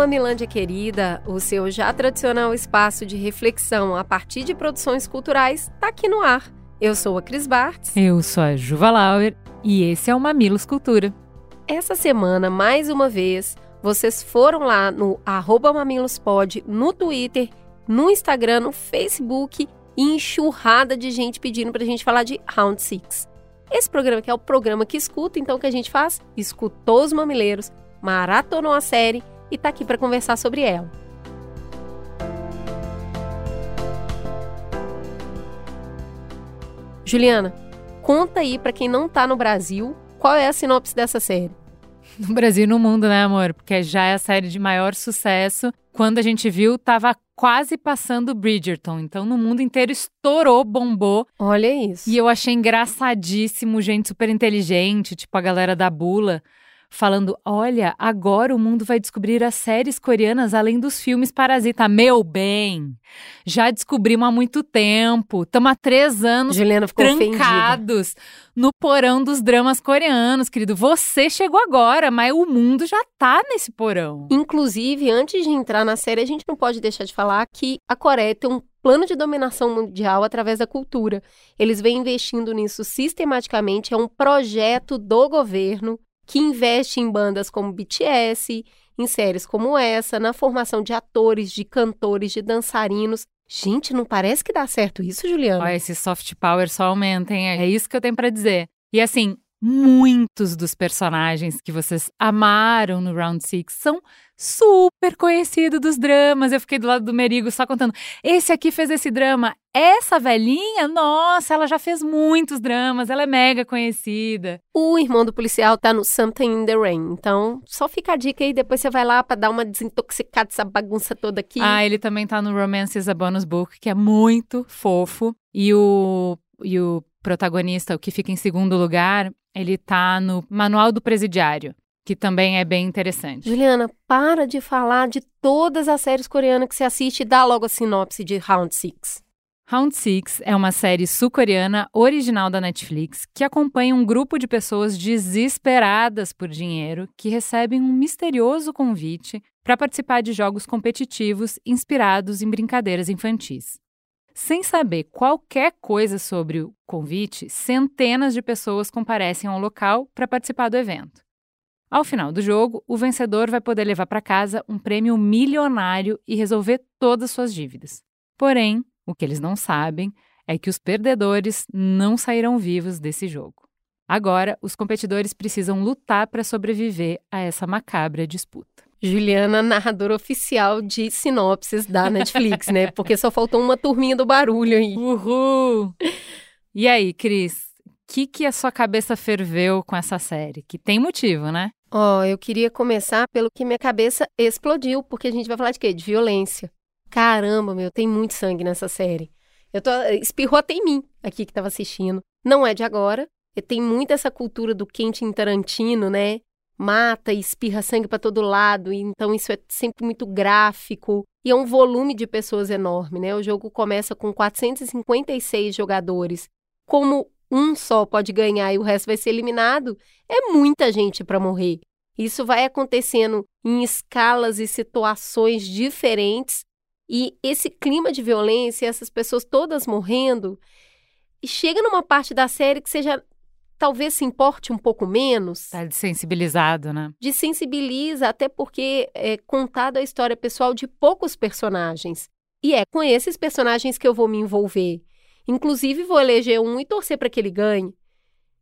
Mamilândia querida! O seu já tradicional espaço de reflexão a partir de produções culturais está aqui no ar. Eu sou a Cris Bartz. Eu sou a Juva Lauer e esse é o Mamilos Cultura. Essa semana, mais uma vez, vocês foram lá no arroba mamilospod, no Twitter, no Instagram, no Facebook e enxurrada de gente pedindo pra gente falar de Round Six. Esse programa que é o programa que escuta, então o que a gente faz? Escutou os mamileiros, maratonou a série e está aqui para conversar sobre ela. Juliana, conta aí para quem não está no Brasil, qual é a sinopse dessa série? No Brasil e no mundo, né, amor? Porque já é a série de maior sucesso. Quando a gente viu, tava quase passando Bridgerton. Então, no mundo inteiro estourou, bombou. Olha isso. E eu achei engraçadíssimo, gente super inteligente, tipo a galera da Bula falando: olha, agora o mundo vai descobrir as séries coreanas além dos filmes Parasita. Meu bem, já descobrimos há muito tempo. Estamos há três anos Juliana ficou trancados ofendida. no porão dos dramas coreanos, querido. Você chegou agora, mas o mundo já tá nesse porão. Inclusive, antes de entrar na série, a gente não pode deixar de falar que a Coreia tem um plano de dominação mundial através da cultura. Eles vêm investindo nisso sistematicamente, é um projeto do governo que investe em bandas como BTS, em séries como essa, na formação de atores, de cantores, de dançarinos. Gente, não parece que dá certo isso, Juliana? Olha, esse soft power só aumenta, hein? É isso que eu tenho para dizer. E assim, muitos dos personagens que vocês amaram no Round Six são super conhecidos dos dramas. Eu fiquei do lado do Merigo só contando. Esse aqui fez esse drama. Essa velhinha, nossa, ela já fez muitos dramas, ela é mega conhecida. O irmão do policial tá no Something in the Rain. Então, só fica a dica aí, depois você vai lá para dar uma desintoxicada dessa bagunça toda aqui. Ah, ele também tá no Romance is a Bonus Book, que é muito fofo. E o, e o protagonista, o que fica em segundo lugar, ele tá no Manual do Presidiário, que também é bem interessante. Juliana, para de falar de todas as séries coreanas que você assiste e dá logo a sinopse de Round Six. Round Six é uma série sul-coreana original da Netflix que acompanha um grupo de pessoas desesperadas por dinheiro que recebem um misterioso convite para participar de jogos competitivos inspirados em brincadeiras infantis. Sem saber qualquer coisa sobre o convite, centenas de pessoas comparecem ao local para participar do evento. Ao final do jogo, o vencedor vai poder levar para casa um prêmio milionário e resolver todas suas dívidas. Porém, o que eles não sabem é que os perdedores não sairão vivos desse jogo. Agora, os competidores precisam lutar para sobreviver a essa macabra disputa. Juliana, narradora oficial de sinopses da Netflix, né? Porque só faltou uma turminha do barulho aí. Uhul! E aí, Cris, o que, que a sua cabeça ferveu com essa série? Que tem motivo, né? Ó, oh, eu queria começar pelo que minha cabeça explodiu, porque a gente vai falar de quê? De violência. Caramba, meu, tem muito sangue nessa série. Eu tô espirrou até em mim aqui que estava assistindo. Não é de agora. Tem muito essa cultura do Quentin Tarantino, né? Mata e espirra sangue para todo lado, então isso é sempre muito gráfico. E é um volume de pessoas enorme, né? O jogo começa com 456 jogadores. Como um só pode ganhar e o resto vai ser eliminado, é muita gente para morrer. Isso vai acontecendo em escalas e situações diferentes, e esse clima de violência, essas pessoas todas morrendo, chega numa parte da série que você já talvez se importe um pouco menos. Tá desensibilizado, né? Desensibiliza, até porque é contada a história pessoal de poucos personagens. E é com esses personagens que eu vou me envolver. Inclusive, vou eleger um e torcer para que ele ganhe,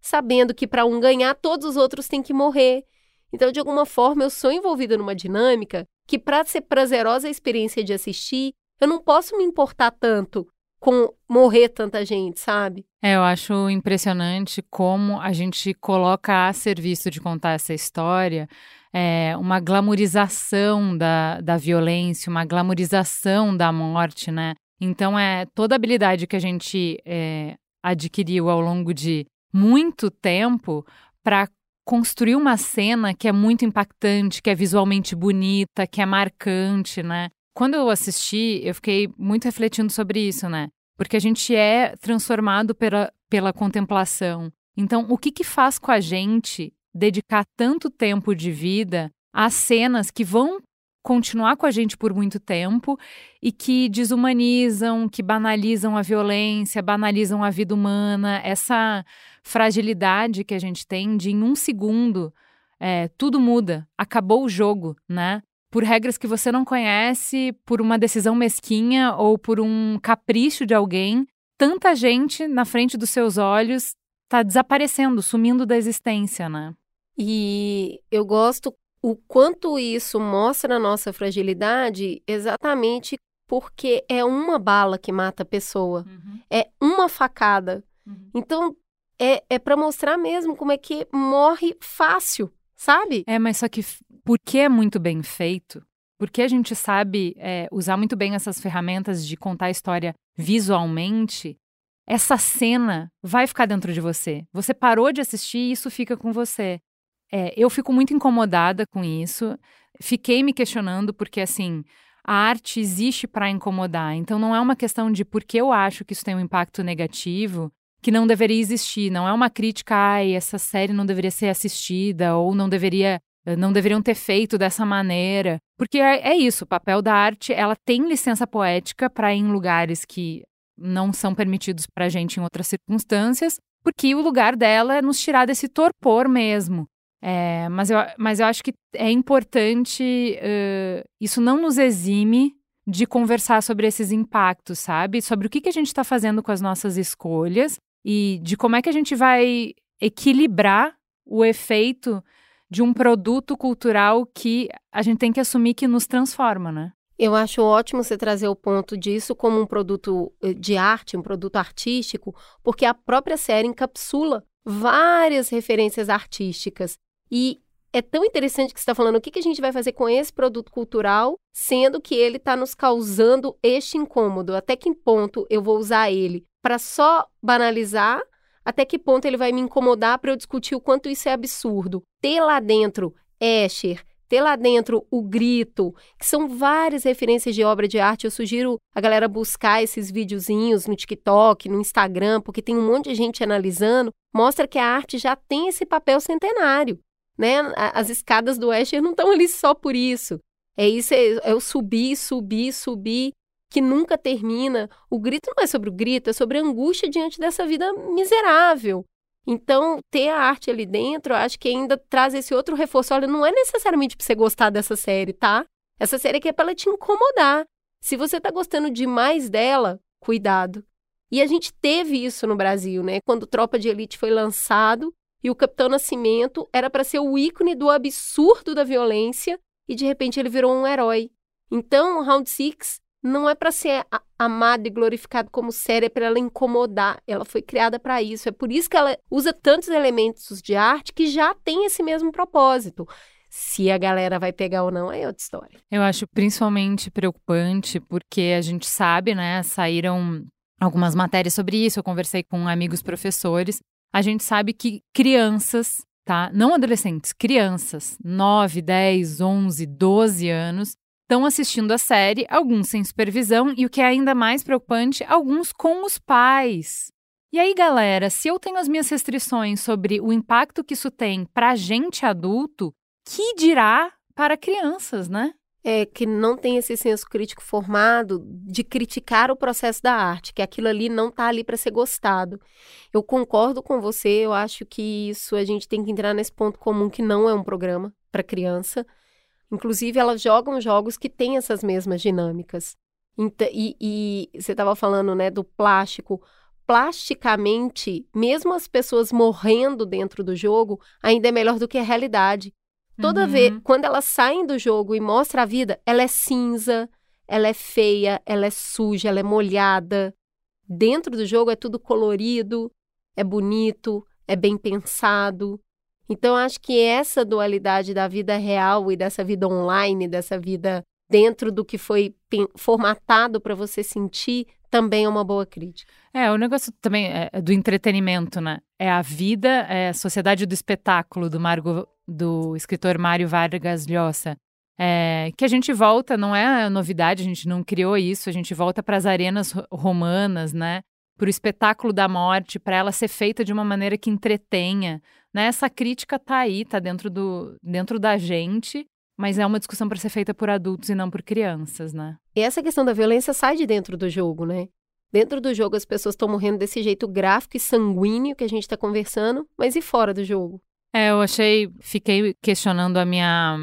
sabendo que para um ganhar, todos os outros têm que morrer. Então, de alguma forma, eu sou envolvida numa dinâmica que, para ser prazerosa a experiência de assistir, eu não posso me importar tanto com morrer tanta gente, sabe? É, eu acho impressionante como a gente coloca a serviço de contar essa história é, uma glamorização da, da violência, uma glamorização da morte, né? Então, é toda a habilidade que a gente é, adquiriu ao longo de muito tempo para construir uma cena que é muito impactante, que é visualmente bonita, que é marcante, né? Quando eu assisti, eu fiquei muito refletindo sobre isso, né? Porque a gente é transformado pela, pela contemplação. Então, o que, que faz com a gente dedicar tanto tempo de vida a cenas que vão continuar com a gente por muito tempo e que desumanizam, que banalizam a violência, banalizam a vida humana, essa fragilidade que a gente tem de em um segundo é, tudo muda, acabou o jogo, né? Por regras que você não conhece, por uma decisão mesquinha ou por um capricho de alguém, tanta gente na frente dos seus olhos está desaparecendo, sumindo da existência, né? E eu gosto o quanto isso mostra a nossa fragilidade exatamente porque é uma bala que mata a pessoa, uhum. é uma facada. Uhum. Então, é, é para mostrar mesmo como é que morre fácil, sabe? É, mas só que porque é muito bem feito, porque a gente sabe é, usar muito bem essas ferramentas de contar a história visualmente, essa cena vai ficar dentro de você. Você parou de assistir e isso fica com você. É, eu fico muito incomodada com isso. Fiquei me questionando porque, assim, a arte existe para incomodar. Então, não é uma questão de porque eu acho que isso tem um impacto negativo que não deveria existir. Não é uma crítica, ai, essa série não deveria ser assistida ou não deveria não deveriam ter feito dessa maneira. Porque é, é isso, o papel da arte, ela tem licença poética para ir em lugares que não são permitidos para a gente em outras circunstâncias, porque o lugar dela é nos tirar desse torpor mesmo. É, mas, eu, mas eu acho que é importante, uh, isso não nos exime de conversar sobre esses impactos, sabe? Sobre o que, que a gente está fazendo com as nossas escolhas e de como é que a gente vai equilibrar o efeito de um produto cultural que a gente tem que assumir que nos transforma, né? Eu acho ótimo você trazer o ponto disso como um produto eh, de arte, um produto artístico, porque a própria série encapsula várias referências artísticas. E é tão interessante que você está falando o que, que a gente vai fazer com esse produto cultural, sendo que ele está nos causando este incômodo. Até que ponto eu vou usar ele para só banalizar? Até que ponto ele vai me incomodar para eu discutir o quanto isso é absurdo? Ter lá dentro Escher, ter lá dentro o grito, que são várias referências de obra de arte. Eu sugiro a galera buscar esses videozinhos no TikTok, no Instagram, porque tem um monte de gente analisando. Mostra que a arte já tem esse papel centenário né? As escadas do Escher não estão ali só por isso. É isso, é, é o subir, subir, subir, que nunca termina. O grito não é sobre o grito, é sobre a angústia diante dessa vida miserável. Então, ter a arte ali dentro, acho que ainda traz esse outro reforço. Olha, não é necessariamente para você gostar dessa série, tá? Essa série aqui é para ela te incomodar. Se você tá gostando demais dela, cuidado. E a gente teve isso no Brasil, né? Quando Tropa de Elite foi lançado, e o Capitão Nascimento era para ser o ícone do absurdo da violência e de repente ele virou um herói. Então, Round Six não é para ser amado e glorificado como série, é para ela incomodar. Ela foi criada para isso. É por isso que ela usa tantos elementos de arte que já tem esse mesmo propósito. Se a galera vai pegar ou não, é outra história. Eu acho principalmente preocupante porque a gente sabe, né? Saíram algumas matérias sobre isso. Eu conversei com amigos professores a gente sabe que crianças, tá? Não adolescentes, crianças, 9, 10, 11, 12 anos, estão assistindo a série, alguns sem supervisão e o que é ainda mais preocupante, alguns com os pais. E aí, galera, se eu tenho as minhas restrições sobre o impacto que isso tem para gente adulto, que dirá para crianças, né? é, que não tem esse senso crítico formado de criticar o processo da arte, que aquilo ali não está ali para ser gostado. Eu concordo com você, eu acho que isso a gente tem que entrar nesse ponto comum que não é um programa para criança. Inclusive, elas jogam jogos que têm essas mesmas dinâmicas. E, e você estava falando né, do plástico. Plasticamente, mesmo as pessoas morrendo dentro do jogo, ainda é melhor do que a realidade. Toda uhum. vez, quando elas saem do jogo e mostra a vida, ela é cinza, ela é feia, ela é suja, ela é molhada. Dentro do jogo é tudo colorido, é bonito, é bem pensado. Então, acho que essa dualidade da vida real e dessa vida online, dessa vida dentro do que foi formatado para você sentir, também é uma boa crítica. É, o negócio também é, é do entretenimento, né? É a vida, é a sociedade do espetáculo do, Margo, do escritor Mário Vargas Llosa. É, que a gente volta, não é novidade, a gente não criou isso, a gente volta para as arenas romanas, né? Para o espetáculo da morte, para ela ser feita de uma maneira que entretenha. Né? Essa crítica tá aí, tá dentro, do, dentro da gente, mas é uma discussão para ser feita por adultos e não por crianças, né? E essa questão da violência sai de dentro do jogo, né? Dentro do jogo as pessoas estão morrendo desse jeito gráfico e sanguíneo que a gente está conversando, mas e fora do jogo? É, eu achei, fiquei questionando a minha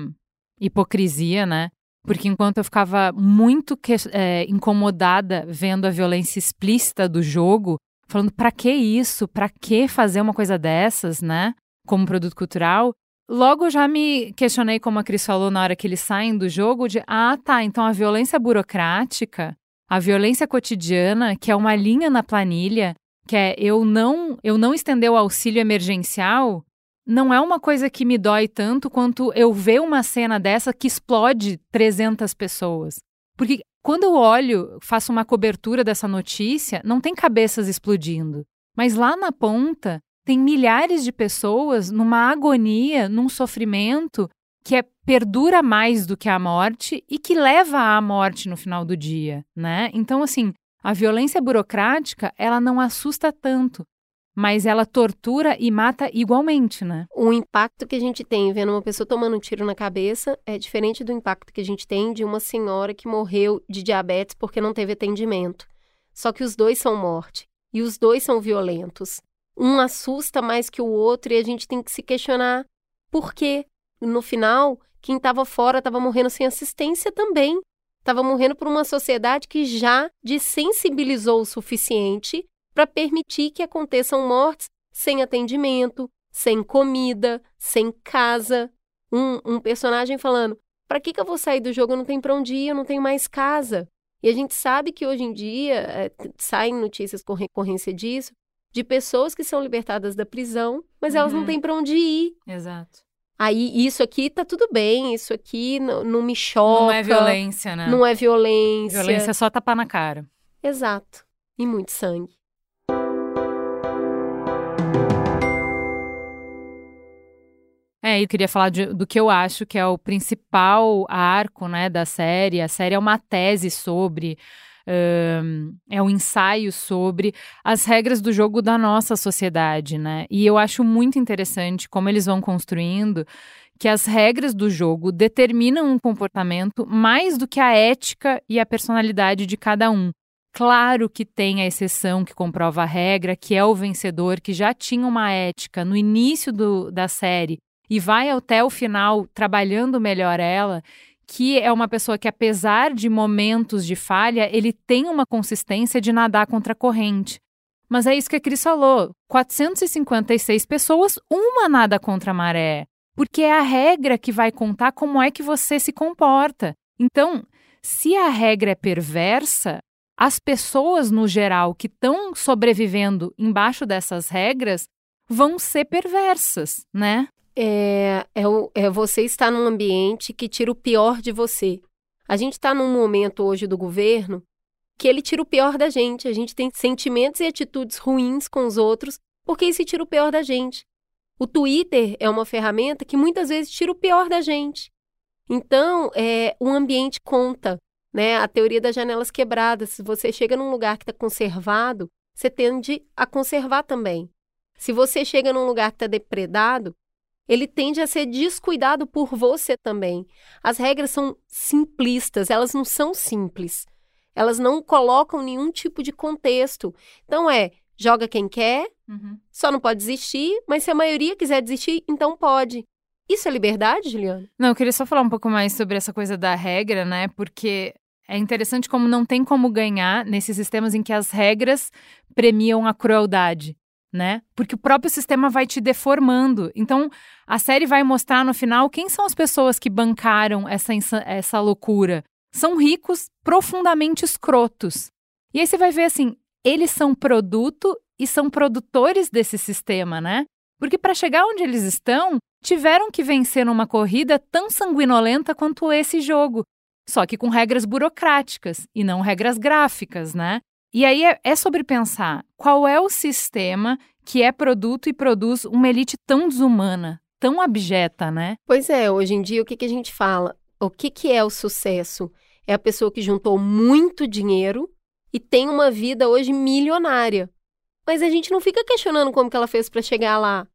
hipocrisia, né? Porque enquanto eu ficava muito que, é, incomodada vendo a violência explícita do jogo, falando para que isso? Para que fazer uma coisa dessas, né? Como produto cultural, Logo já me questionei, como a Cris falou na hora que eles saem do jogo, de ah, tá, então a violência burocrática, a violência cotidiana, que é uma linha na planilha, que é eu não, eu não estender o auxílio emergencial, não é uma coisa que me dói tanto quanto eu ver uma cena dessa que explode 300 pessoas. Porque quando eu olho, faço uma cobertura dessa notícia, não tem cabeças explodindo. Mas lá na ponta tem milhares de pessoas numa agonia, num sofrimento que é, perdura mais do que a morte e que leva à morte no final do dia, né? Então, assim, a violência burocrática, ela não assusta tanto, mas ela tortura e mata igualmente, né? O impacto que a gente tem vendo uma pessoa tomando um tiro na cabeça é diferente do impacto que a gente tem de uma senhora que morreu de diabetes porque não teve atendimento. Só que os dois são morte e os dois são violentos um assusta mais que o outro e a gente tem que se questionar por quê. No final, quem estava fora estava morrendo sem assistência também. Estava morrendo por uma sociedade que já desensibilizou o suficiente para permitir que aconteçam mortes sem atendimento, sem comida, sem casa. Um, um personagem falando: para que, que eu vou sair do jogo? Eu não tenho para onde ir, eu não tenho mais casa. E a gente sabe que hoje em dia é, saem notícias com recorrência disso, de pessoas que são libertadas da prisão, mas uhum. elas não uhum. têm para onde ir. Exato. Aí, isso aqui tá tudo bem, isso aqui não, não me choca. Não é violência, né? Não é violência. Violência é só tapar na cara. Exato. E muito sangue. É, eu queria falar de, do que eu acho que é o principal arco né, da série. A série é uma tese sobre é um ensaio sobre as regras do jogo da nossa sociedade, né? E eu acho muito interessante como eles vão construindo que as regras do jogo determinam um comportamento mais do que a ética e a personalidade de cada um. Claro que tem a exceção que comprova a regra, que é o vencedor que já tinha uma ética no início do, da série e vai até o final trabalhando melhor ela que é uma pessoa que, apesar de momentos de falha, ele tem uma consistência de nadar contra a corrente. Mas é isso que a Cris falou: 456 pessoas, uma nada contra a maré. Porque é a regra que vai contar como é que você se comporta. Então, se a regra é perversa, as pessoas no geral que estão sobrevivendo embaixo dessas regras vão ser perversas, né? É, é, é você estar num ambiente que tira o pior de você. A gente está num momento hoje do governo que ele tira o pior da gente. A gente tem sentimentos e atitudes ruins com os outros porque isso tira o pior da gente. O Twitter é uma ferramenta que muitas vezes tira o pior da gente. Então, é, o ambiente conta, né? A teoria das janelas quebradas. Se você chega num lugar que está conservado, você tende a conservar também. Se você chega num lugar que está depredado, ele tende a ser descuidado por você também. As regras são simplistas, elas não são simples. Elas não colocam nenhum tipo de contexto. Então é, joga quem quer, uhum. só não pode desistir, mas se a maioria quiser desistir, então pode. Isso é liberdade, Juliana? Não, eu queria só falar um pouco mais sobre essa coisa da regra, né? Porque é interessante como não tem como ganhar nesses sistemas em que as regras premiam a crueldade né? Porque o próprio sistema vai te deformando. Então, a série vai mostrar no final quem são as pessoas que bancaram essa, essa loucura. São ricos profundamente escrotos. E aí você vai ver assim, eles são produto e são produtores desse sistema, né? Porque para chegar onde eles estão, tiveram que vencer numa corrida tão sanguinolenta quanto esse jogo, só que com regras burocráticas e não regras gráficas, né? E aí é, é sobre pensar qual é o sistema que é produto e produz uma elite tão desumana, tão abjeta, né? Pois é, hoje em dia o que, que a gente fala? O que, que é o sucesso? É a pessoa que juntou muito dinheiro e tem uma vida hoje milionária. Mas a gente não fica questionando como que ela fez para chegar lá.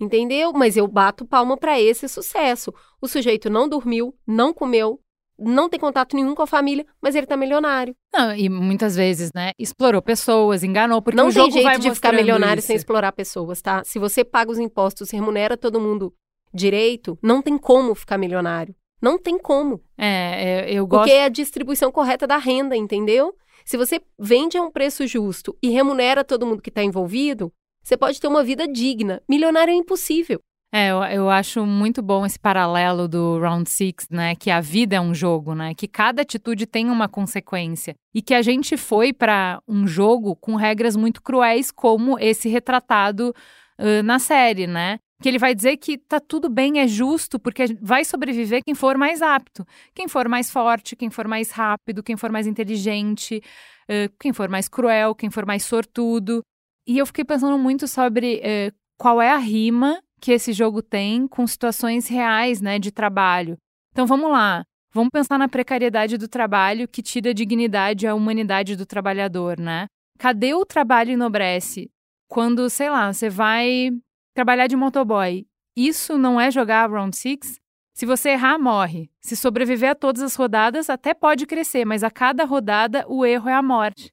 Entendeu? Mas eu bato palma para esse sucesso. O sujeito não dormiu, não comeu, não tem contato nenhum com a família, mas ele tá milionário. Não, e muitas vezes, né, explorou pessoas, enganou, porque não o jogo tem jeito de ficar milionário isso. sem explorar pessoas, tá? Se você paga os impostos, remunera todo mundo direito, não tem como ficar milionário. Não tem como. É, eu gosto... Porque é a distribuição correta da renda, entendeu? Se você vende a um preço justo e remunera todo mundo que está envolvido, você pode ter uma vida digna. Milionário é impossível. É, eu, eu acho muito bom esse paralelo do Round Six, né? Que a vida é um jogo, né? Que cada atitude tem uma consequência. E que a gente foi para um jogo com regras muito cruéis, como esse retratado uh, na série, né? Que ele vai dizer que tá tudo bem, é justo, porque vai sobreviver quem for mais apto, quem for mais forte, quem for mais rápido, quem for mais inteligente, uh, quem for mais cruel, quem for mais sortudo. E eu fiquei pensando muito sobre uh, qual é a rima que esse jogo tem com situações reais, né, de trabalho. Então vamos lá, vamos pensar na precariedade do trabalho que tira a dignidade à humanidade do trabalhador, né? Cadê o trabalho enobrece? Quando, sei lá, você vai trabalhar de motoboy, isso não é jogar Round Six? Se você errar, morre. Se sobreviver a todas as rodadas, até pode crescer, mas a cada rodada o erro é a morte.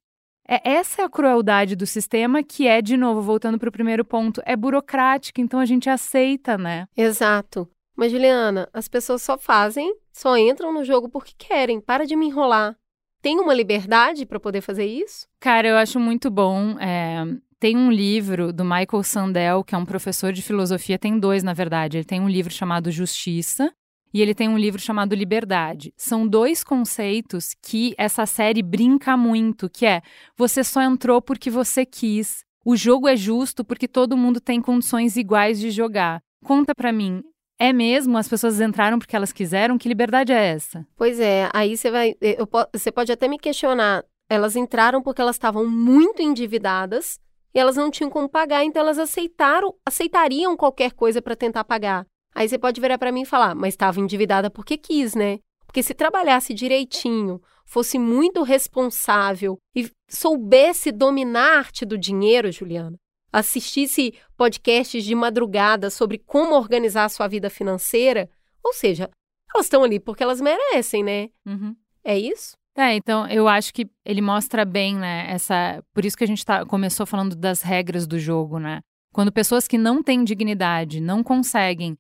É essa é a crueldade do sistema que é, de novo, voltando para o primeiro ponto, é burocrática, então a gente aceita, né? Exato. Mas, Juliana, as pessoas só fazem, só entram no jogo porque querem. Para de me enrolar. Tem uma liberdade para poder fazer isso? Cara, eu acho muito bom. É... Tem um livro do Michael Sandel, que é um professor de filosofia, tem dois, na verdade. Ele tem um livro chamado Justiça, e ele tem um livro chamado Liberdade. São dois conceitos que essa série brinca muito, que é você só entrou porque você quis. O jogo é justo porque todo mundo tem condições iguais de jogar. Conta para mim, é mesmo? As pessoas entraram porque elas quiseram? Que liberdade é essa? Pois é, aí você vai, eu, você pode até me questionar. Elas entraram porque elas estavam muito endividadas e elas não tinham como pagar, então elas aceitaram, aceitariam qualquer coisa para tentar pagar. Aí você pode virar para mim e falar, mas estava endividada porque quis, né? Porque se trabalhasse direitinho, fosse muito responsável e soubesse dominar a arte do dinheiro, Juliana, assistisse podcasts de madrugada sobre como organizar a sua vida financeira, ou seja, elas estão ali porque elas merecem, né? Uhum. É isso? É, então eu acho que ele mostra bem, né? Essa, por isso que a gente tá, começou falando das regras do jogo, né? Quando pessoas que não têm dignidade não conseguem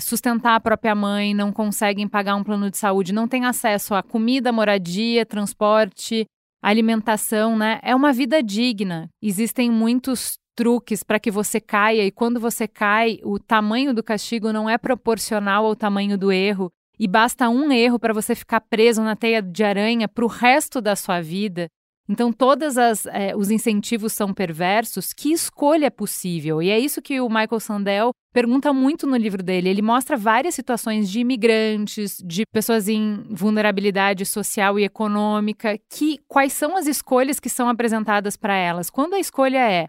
sustentar a própria mãe, não conseguem pagar um plano de saúde, não têm acesso a comida, moradia, transporte, alimentação, né? É uma vida digna. Existem muitos truques para que você caia e quando você cai, o tamanho do castigo não é proporcional ao tamanho do erro e basta um erro para você ficar preso na teia de aranha para o resto da sua vida. Então, todos é, os incentivos são perversos. Que escolha é possível? E é isso que o Michael Sandel pergunta muito no livro dele. Ele mostra várias situações de imigrantes, de pessoas em vulnerabilidade social e econômica, que quais são as escolhas que são apresentadas para elas. Quando a escolha é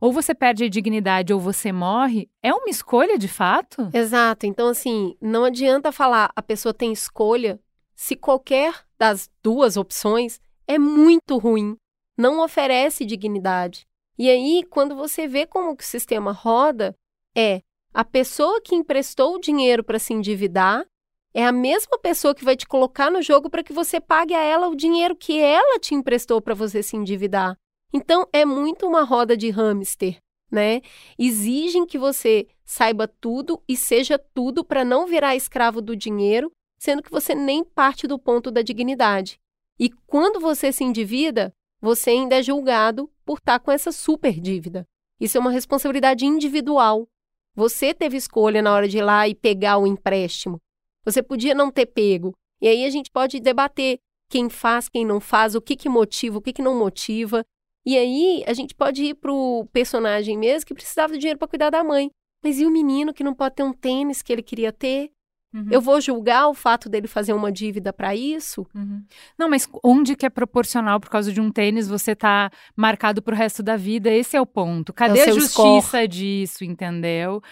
ou você perde a dignidade ou você morre, é uma escolha de fato? Exato. Então, assim, não adianta falar a pessoa tem escolha se qualquer das duas opções é muito ruim, não oferece dignidade. E aí, quando você vê como que o sistema roda, é a pessoa que emprestou o dinheiro para se endividar é a mesma pessoa que vai te colocar no jogo para que você pague a ela o dinheiro que ela te emprestou para você se endividar. Então, é muito uma roda de hamster, né? Exigem que você saiba tudo e seja tudo para não virar escravo do dinheiro, sendo que você nem parte do ponto da dignidade. E quando você se endivida, você ainda é julgado por estar tá com essa super dívida. Isso é uma responsabilidade individual. Você teve escolha na hora de ir lá e pegar o empréstimo. Você podia não ter pego. E aí a gente pode debater quem faz, quem não faz, o que, que motiva, o que, que não motiva. E aí a gente pode ir pro personagem mesmo que precisava do dinheiro para cuidar da mãe. Mas e o menino que não pode ter um tênis que ele queria ter? Uhum. Eu vou julgar o fato dele fazer uma dívida para isso? Uhum. Não, mas onde que é proporcional por causa de um tênis você tá marcado pro resto da vida? Esse é o ponto. Cadê É o a justiça score. disso, entendeu?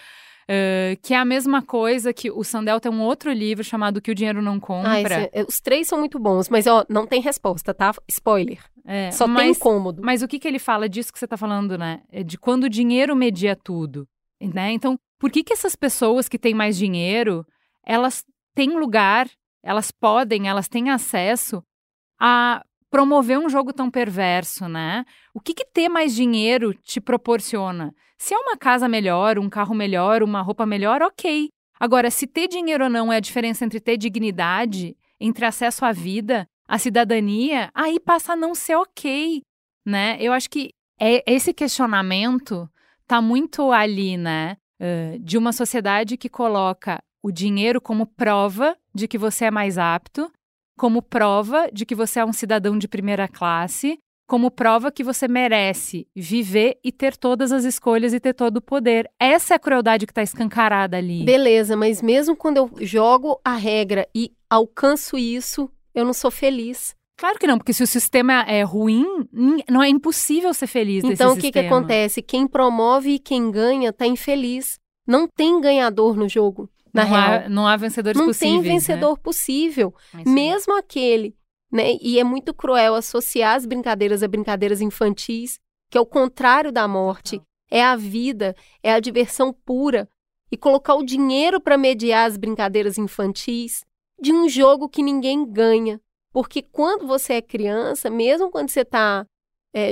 Uh, que é a mesma coisa que o Sandel tem um outro livro chamado Que o Dinheiro Não Compra. Ah, esse é- os três são muito bons, mas ó, não tem resposta, tá? Spoiler. É, Só tem mas, incômodo. mas o que, que ele fala disso que você tá falando, né? É de quando o dinheiro media tudo, né? Então, por que que essas pessoas que têm mais dinheiro, elas têm lugar, elas podem, elas têm acesso a promover um jogo tão perverso, né? O que que ter mais dinheiro te proporciona? Se é uma casa melhor, um carro melhor, uma roupa melhor, ok. Agora, se ter dinheiro ou não é a diferença entre ter dignidade, entre acesso à vida, à cidadania, aí passa a não ser ok, né? Eu acho que é, esse questionamento tá muito ali, né? eh, de uma sociedade que coloca o dinheiro como prova de que você é mais apto, como prova de que você é um cidadão de primeira classe, como prova que você merece viver e ter todas as escolhas e ter todo o poder. Essa é a crueldade que está escancarada ali. Beleza, mas mesmo quando eu jogo a regra e alcanço isso, eu não sou feliz. Claro que não, porque se o sistema é ruim, não é impossível ser feliz desse Então, o que, que acontece? Quem promove e quem ganha tá infeliz. Não tem ganhador no jogo, na não real. Há, não há vencedores não possíveis. tem vencedor possível. Né? Isso aí. Mesmo aquele, né? E é muito cruel associar as brincadeiras a brincadeiras infantis, que é o contrário da morte. É a vida, é a diversão pura. E colocar o dinheiro para mediar as brincadeiras infantis de um jogo que ninguém ganha. Porque quando você é criança, mesmo quando você está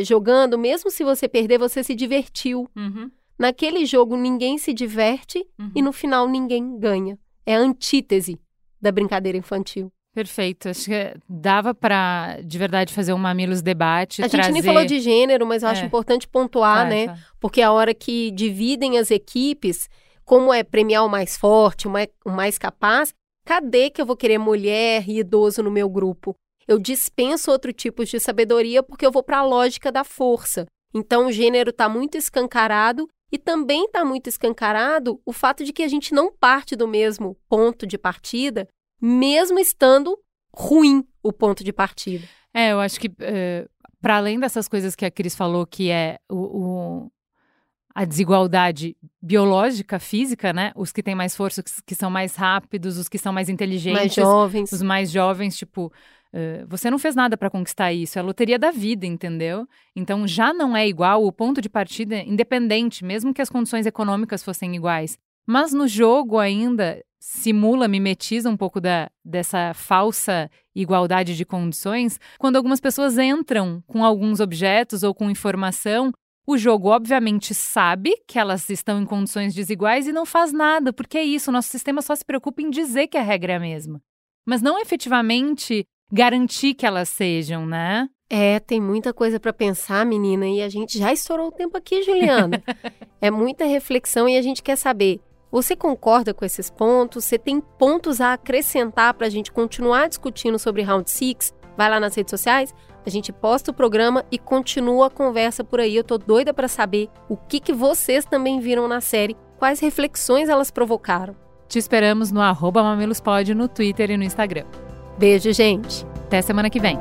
jogando, mesmo se você perder, você se divertiu. Uhum, Naquele jogo, ninguém se diverte uhum. e no final ninguém ganha. É a antítese da brincadeira infantil. Perfeito. Acho que dava para, de verdade, fazer um Mamilos debate. A trazer... gente nem falou de gênero, mas eu acho É. importante pontuar, né? tá. Porque a hora que dividem as equipes, como é premiar o mais forte, o mais, o mais capaz, cadê que eu vou querer mulher e idoso no meu grupo? Eu dispenso outro tipo de sabedoria porque eu vou para a lógica da força. Então o gênero está muito escancarado e também está muito escancarado o fato de que a gente não parte do mesmo ponto de partida, mesmo estando ruim o ponto de partida. É, eu acho que para além dessas coisas que a Cris falou, que é o, o- a desigualdade biológica, física, né? Os que têm mais força, os que são mais rápidos, os que são mais inteligentes, Mais jovens. os mais jovens, tipo, eh, você não fez nada para conquistar isso, é a loteria da vida, entendeu? Então já não é igual o ponto de partida, independente, mesmo que as condições econômicas fossem iguais. Mas no jogo ainda simula, mimetiza um pouco da, dessa falsa igualdade de condições, quando algumas pessoas entram com alguns objetos ou com informação. O jogo, obviamente, sabe que elas estão em condições desiguais e não faz nada, porque é isso, o nosso sistema só se preocupa em dizer que a regra é a mesma, mas não efetivamente garantir que elas sejam, né? É, tem muita coisa para pensar, menina, e a gente já estourou o tempo aqui, Juliana. é muita reflexão e a gente quer saber. Você concorda com esses pontos? Você tem pontos a acrescentar para a gente continuar discutindo sobre Round Six? Vai lá nas redes sociais, a gente posta o programa e continua a conversa por aí. Eu tô doida para saber o que, que vocês também viram na série, quais reflexões elas provocaram. Te esperamos no arroba no Twitter e no Instagram. Beijo, gente! Até semana que vem.